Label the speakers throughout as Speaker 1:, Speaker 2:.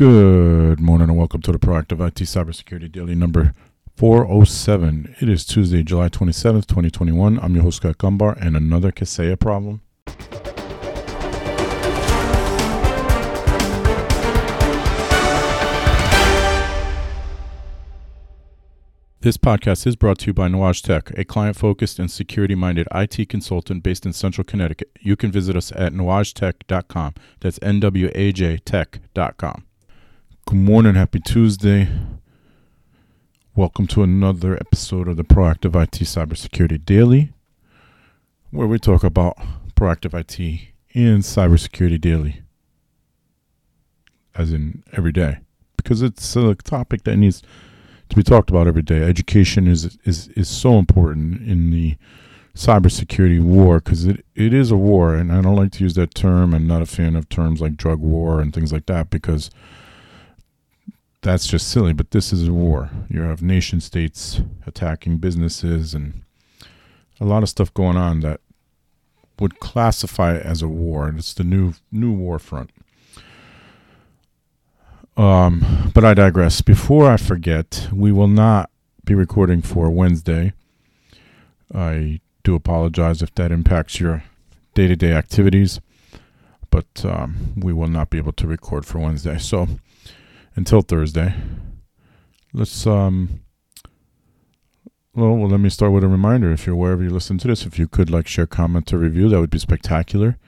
Speaker 1: Good morning and welcome to the Proactive IT Cybersecurity Daily number 407. It is Tuesday, July 27th, 2021. I'm your host, Scott Gumbar, and another Kaseya problem. This podcast is brought to you by Nuage Tech, a client focused and security minded IT consultant based in central Connecticut. You can visit us at nuagetech.com. That's N W A J tech.com. Good morning, happy Tuesday. Welcome to another episode of the Proactive IT Cybersecurity Daily, where we talk about proactive IT and cybersecurity daily, as in every day, because it's a topic that needs to be talked about every day. Education is is is so important in the cybersecurity war because it, it is a war, and I don't like to use that term. I'm not a fan of terms like drug war and things like that because that's just silly. But this is a war. You have nation states attacking businesses and a lot of stuff going on that would classify it as a war, and it's the new new war front. Um, but I digress. Before I forget, we will not be recording for Wednesday. I do apologize if that impacts your day to day activities, but um, we will not be able to record for Wednesday. So until Thursday, let's. Um, well, well, let me start with a reminder. If you're wherever you listen to this, if you could like share, comment, or review, that would be spectacular.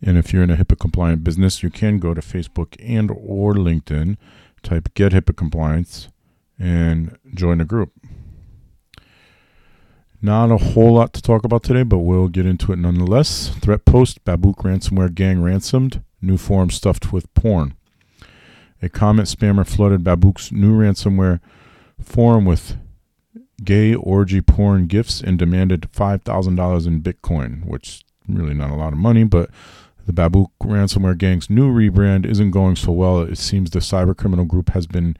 Speaker 1: And if you're in a HIPAA compliant business, you can go to Facebook and or LinkedIn, type get HIPAA compliance and join a group. Not a whole lot to talk about today, but we'll get into it nonetheless. Threat post Babuk ransomware gang ransomed, new forum stuffed with porn. A comment spammer flooded Babuk's new ransomware forum with gay orgy porn gifts and demanded $5,000 in Bitcoin, which really not a lot of money, but the Babuk ransomware gang's new rebrand isn't going so well. It seems the cybercriminal group has been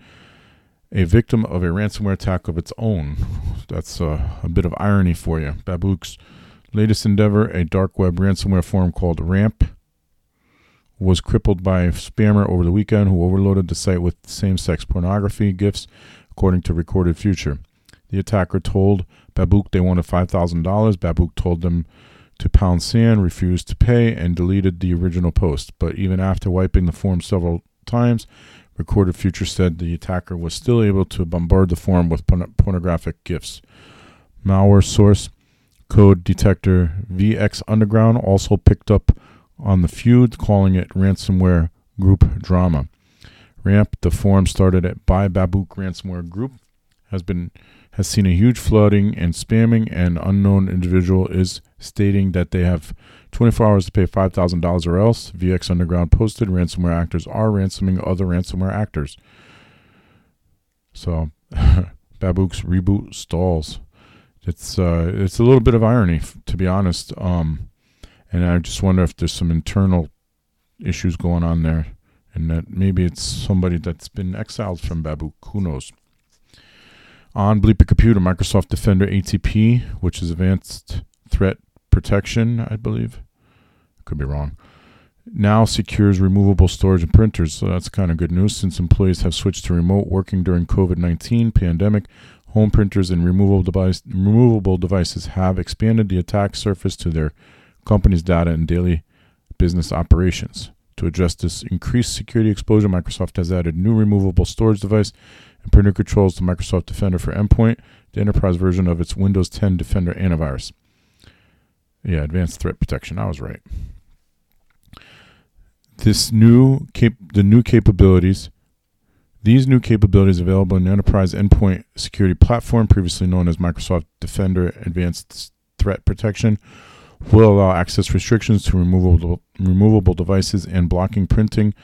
Speaker 1: a victim of a ransomware attack of its own. That's uh, a bit of irony for you. Babuk's latest endeavor, a dark web ransomware forum called Ramp, was crippled by a spammer over the weekend who overloaded the site with same sex pornography gifts, according to Recorded Future. The attacker told Babuk they wanted $5,000. Babuk told them to pound sand, refused to pay, and deleted the original post. But even after wiping the forum several times, Recorded Future said the attacker was still able to bombard the forum with porn- pornographic gifts. Malware source code detector VX Underground also picked up on the feud, calling it ransomware group drama. Ramp, the forum started at by Babuk Ransomware Group, has been has seen a huge flooding and spamming. An unknown individual is stating that they have 24 hours to pay $5,000 or else. VX Underground posted ransomware actors are ransoming other ransomware actors. So, Babuk's reboot stalls. It's uh, it's a little bit of irony, to be honest. Um, and I just wonder if there's some internal issues going on there, and that maybe it's somebody that's been exiled from Babu. Who knows? On Bleeper Computer, Microsoft Defender ATP, which is Advanced Threat Protection, I believe. Could be wrong. Now secures removable storage and printers, so that's kind of good news since employees have switched to remote working during COVID-19 pandemic. Home printers and removable device removable devices have expanded the attack surface to their company's data and daily business operations. To address this increased security exposure, Microsoft has added new removable storage device and printer controls to Microsoft Defender for Endpoint, the enterprise version of its Windows 10 Defender antivirus. Yeah, advanced threat protection. I was right. This new cap- the new capabilities, these new capabilities available in the enterprise endpoint security platform, previously known as Microsoft Defender Advanced Threat Protection, will allow access restrictions to removable removable devices and blocking printing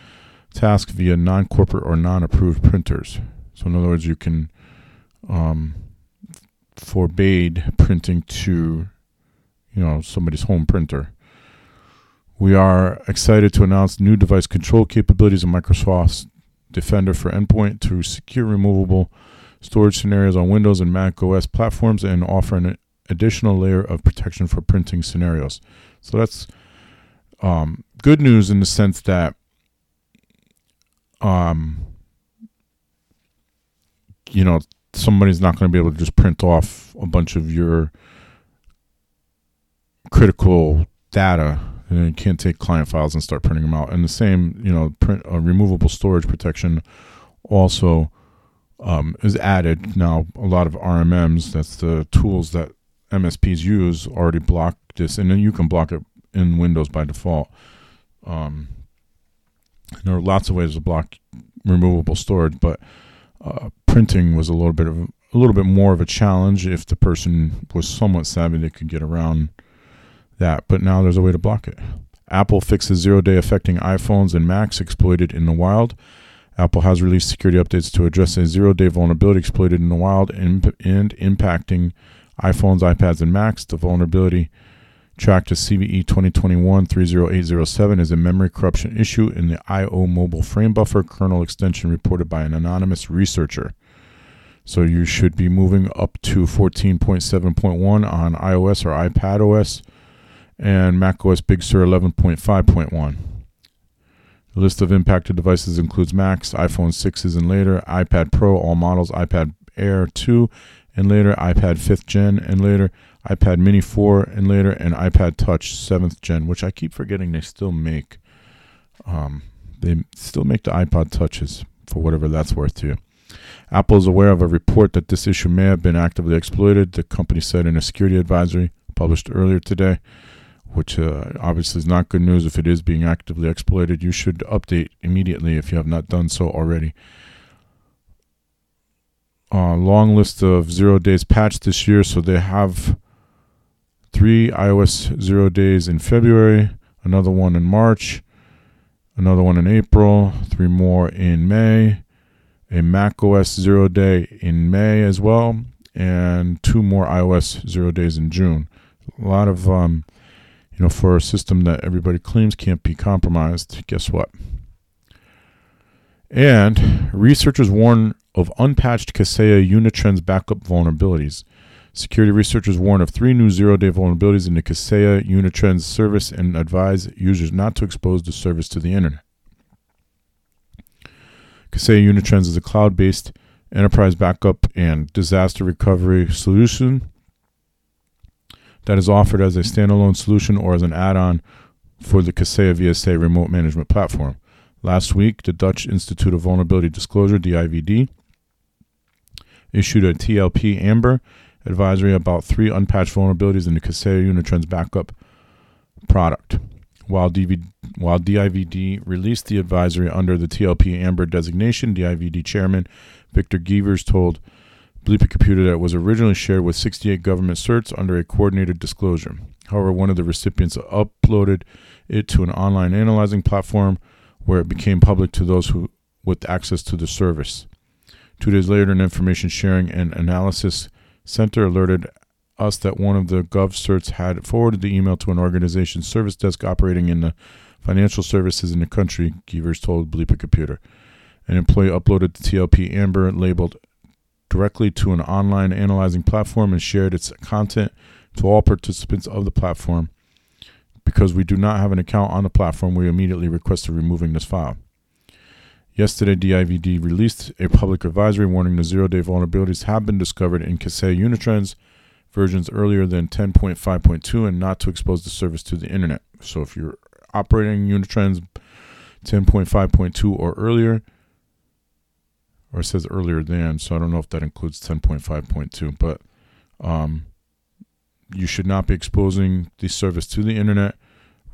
Speaker 1: tasks via non-corporate or non-approved printers. So in other words, you can um, forbade printing to, you know, somebody's home printer. We are excited to announce new device control capabilities in Microsoft's Defender for Endpoint to secure removable storage scenarios on Windows and Mac OS platforms and offer an additional layer of protection for printing scenarios. So that's um, good news in the sense that um, you know, somebody's not going to be able to just print off a bunch of your critical data and you can't take client files and start printing them out. And the same, you know, print uh, removable storage protection also um, is added. Now, a lot of RMMs, that's the tools that MSPs use, already block this, and then you can block it in Windows by default. Um, there are lots of ways to block removable storage, but uh, printing was a little bit of a little bit more of a challenge. If the person was somewhat savvy, they could get around that. But now there's a way to block it. Apple fixes zero day affecting iPhones and Macs exploited in the wild. Apple has released security updates to address a zero day vulnerability exploited in the wild and, and impacting iPhones, iPads, and Macs. The vulnerability tracked as CVE 2021-30807 is a memory corruption issue in the I/O mobile frame buffer kernel extension reported by an anonymous researcher. So you should be moving up to 14.7.1 on iOS or iPad OS and macOS Big Sur 11.5.1. The list of impacted devices includes Macs, iPhone 6s and later, iPad Pro, all models, iPad Air 2 and later, iPad 5th gen and later, iPad Mini 4 and later, and iPad Touch 7th gen, which I keep forgetting they still make. Um, they still make the iPod Touches for whatever that's worth to you. Apple is aware of a report that this issue may have been actively exploited, the company said in a security advisory published earlier today, which uh, obviously is not good news if it is being actively exploited. You should update immediately if you have not done so already. Uh, long list of zero days patched this year, so they have three iOS zero days in February, another one in March, another one in April, three more in May, a Mac OS zero day in May as well, and two more iOS zero days in June. A lot of, um, you know, for a system that everybody claims can't be compromised, guess what? And researchers warn of unpatched Kaseya Unitrends backup vulnerabilities. Security researchers warn of three new zero day vulnerabilities in the Kaseya Unitrends service and advise users not to expose the service to the internet. Kaseya Unitrends is a cloud based enterprise backup and disaster recovery solution that is offered as a standalone solution or as an add on for the Kaseya VSA remote management platform. Last week, the Dutch Institute of Vulnerability Disclosure, DIVD, issued a TLP Amber advisory about three unpatched vulnerabilities in the Kaseya Unitrends backup product. While, while DIVD released the advisory under the TLP Amber designation, DIVD chairman Victor Gevers told Bleeping Computer that it was originally shared with 68 government certs under a coordinated disclosure. However, one of the recipients uploaded it to an online analyzing platform where it became public to those who with access to the service. Two days later, an information sharing and analysis center alerted us that one of the gov certs had forwarded the email to an organization's service desk operating in the financial services in the country, Gevers told Bleeper Computer. An employee uploaded the TLP Amber labeled directly to an online analyzing platform and shared its content to all participants of the platform. Because we do not have an account on the platform, we immediately requested removing this file. Yesterday, DIVD released a public advisory warning the zero day vulnerabilities have been discovered in Kaseya Unitrends versions earlier than 10.5.2 and not to expose the service to the internet. So if you're operating Unitrends 10.5.2 or earlier, or it says earlier than, so I don't know if that includes 10.5.2, but um, you should not be exposing the service to the internet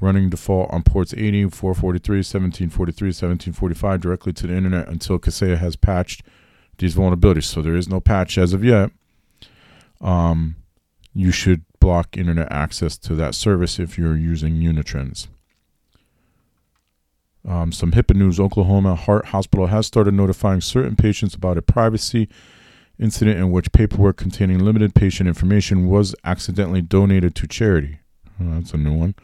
Speaker 1: running default on ports 80, 443, 1743, 1745 directly to the internet until Kaseya has patched these vulnerabilities. So there is no patch as of yet. Um, you should block internet access to that service if you're using Unitrends. Um, some HIPAA news Oklahoma Heart Hospital has started notifying certain patients about a privacy incident in which paperwork containing limited patient information was accidentally donated to charity. Oh, that's a new one.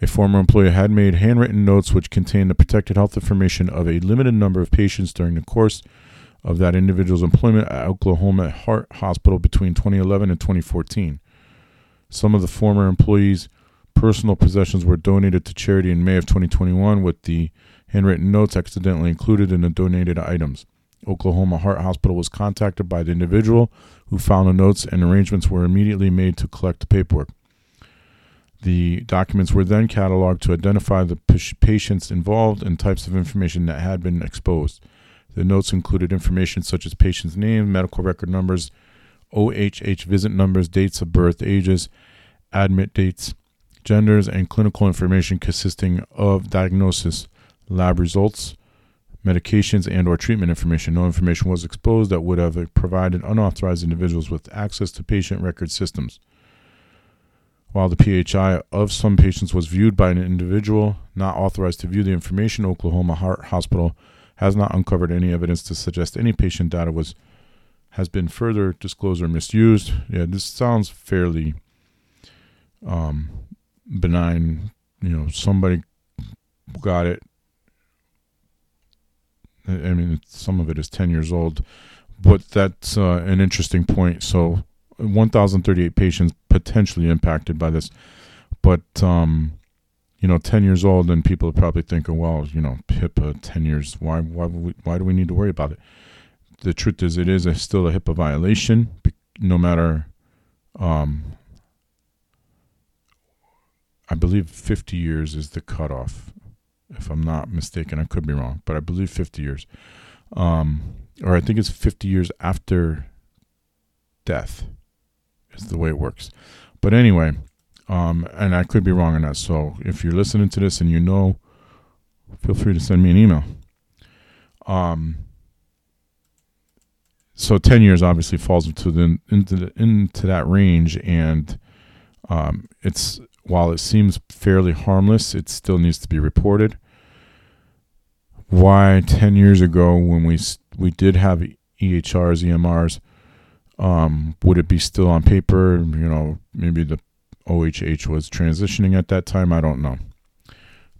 Speaker 1: A former employee had made handwritten notes which contained the protected health information of a limited number of patients during the course of that individual's employment at Oklahoma Heart Hospital between 2011 and 2014. Some of the former employee's personal possessions were donated to charity in May of 2021 with the handwritten notes accidentally included in the donated items. Oklahoma Heart Hospital was contacted by the individual who found the notes, and arrangements were immediately made to collect the paperwork. The documents were then cataloged to identify the patients involved and types of information that had been exposed. The notes included information such as patient's name, medical record numbers, OHH visit numbers, dates of birth, ages, admit dates, genders, and clinical information consisting of diagnosis, lab results, medications, and or treatment information. No information was exposed that would have provided unauthorized individuals with access to patient record systems. While the PHI of some patients was viewed by an individual not authorized to view the information, Oklahoma Heart Hospital has not uncovered any evidence to suggest any patient data was has been further disclosed or misused. Yeah, this sounds fairly um, benign. You know, somebody got it. I mean, some of it is 10 years old, but that's uh, an interesting point. So, 1,038 patients potentially impacted by this, but um, you know, 10 years old, and people are probably thinking, well, you know, HIPAA, 10 years, why, why, why do we need to worry about it? The truth is, it is a, still a HIPAA violation, no matter um, I believe 50 years is the cutoff. If I'm not mistaken, I could be wrong, but I believe 50 years. Um, or I think it's 50 years after death is the way it works. But anyway, um, and I could be wrong on that. So if you're listening to this and you know, feel free to send me an email. Um, so 10 years obviously falls into the into the, into that range and um, it's while it seems fairly harmless, it still needs to be reported. Why 10 years ago, when we we did have EHRs, EMRs, um, would it be still on paper? You know, maybe the OHH was transitioning at that time. I don't know,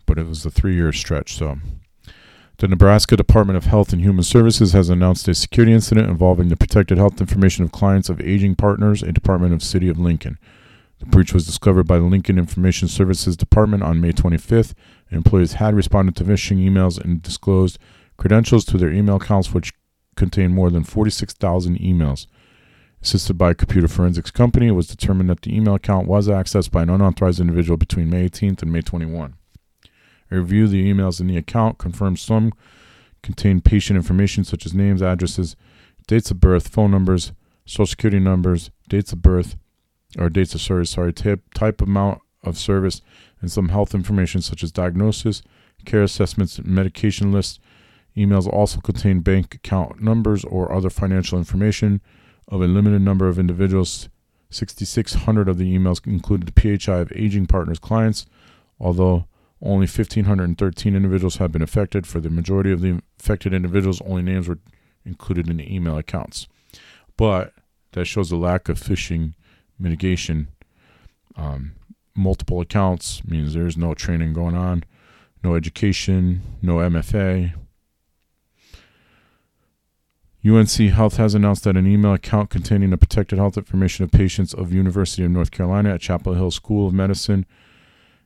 Speaker 1: but it was a three-year stretch. So, the Nebraska Department of Health and Human Services has announced a security incident involving the protected health information of clients of aging partners, a department of City of Lincoln. The breach was discovered by the Lincoln Information Services Department on May 25th. Employees had responded to phishing emails and disclosed credentials to their email accounts, which contained more than 46,000 emails. Assisted by a computer forensics company, it was determined that the email account was accessed by an unauthorized individual between May 18th and May 21. A review of the emails in the account confirmed some contained patient information such as names, addresses, dates of birth, phone numbers, social security numbers, dates of birth, or dates of service, sorry, type, type amount of service, and some health information such as diagnosis, care assessments, medication lists. Emails also contain bank account numbers or other financial information of a limited number of individuals. 6,600 of the emails included the PHI of aging partners clients, although only 1,513 individuals have been affected. For the majority of the affected individuals, only names were included in the email accounts. But that shows a lack of phishing mitigation. Um, multiple accounts means there's no training going on, no education, no MFA. UNC Health has announced that an email account containing the protected health information of patients of University of North Carolina at Chapel Hill School of Medicine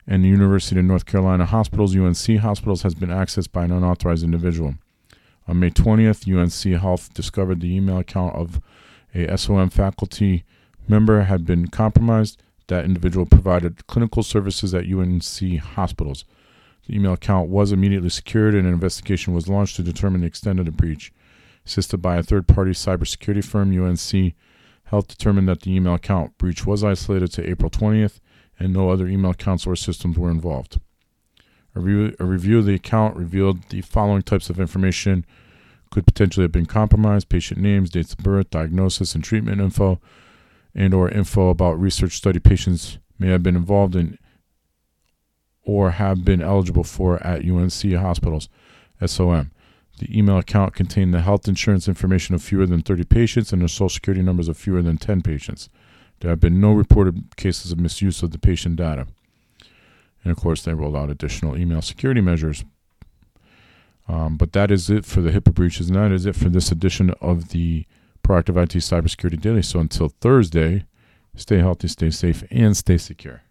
Speaker 1: and the University of North Carolina Hospitals, UNC Hospitals, has been accessed by an unauthorized individual. On May 20th, UNC Health discovered the email account of a SOM faculty member had been compromised. That individual provided clinical services at UNC hospitals. The email account was immediately secured and an investigation was launched to determine the extent of the breach. Assisted by a third party cybersecurity firm, UNC Health determined that the email account breach was isolated to April 20th and no other email accounts or systems were involved. A, re- a review of the account revealed the following types of information could potentially have been compromised patient names, dates of birth, diagnosis, and treatment info, and or info about research study patients may have been involved in or have been eligible for at UNC hospitals, SOM. The email account contained the health insurance information of fewer than 30 patients and the social security numbers of fewer than 10 patients. There have been no reported cases of misuse of the patient data. And of course, they rolled out additional email security measures. Um, but that is it for the HIPAA breaches, and that is it for this edition of the Proactive IT Cybersecurity Daily. So until Thursday, stay healthy, stay safe, and stay secure.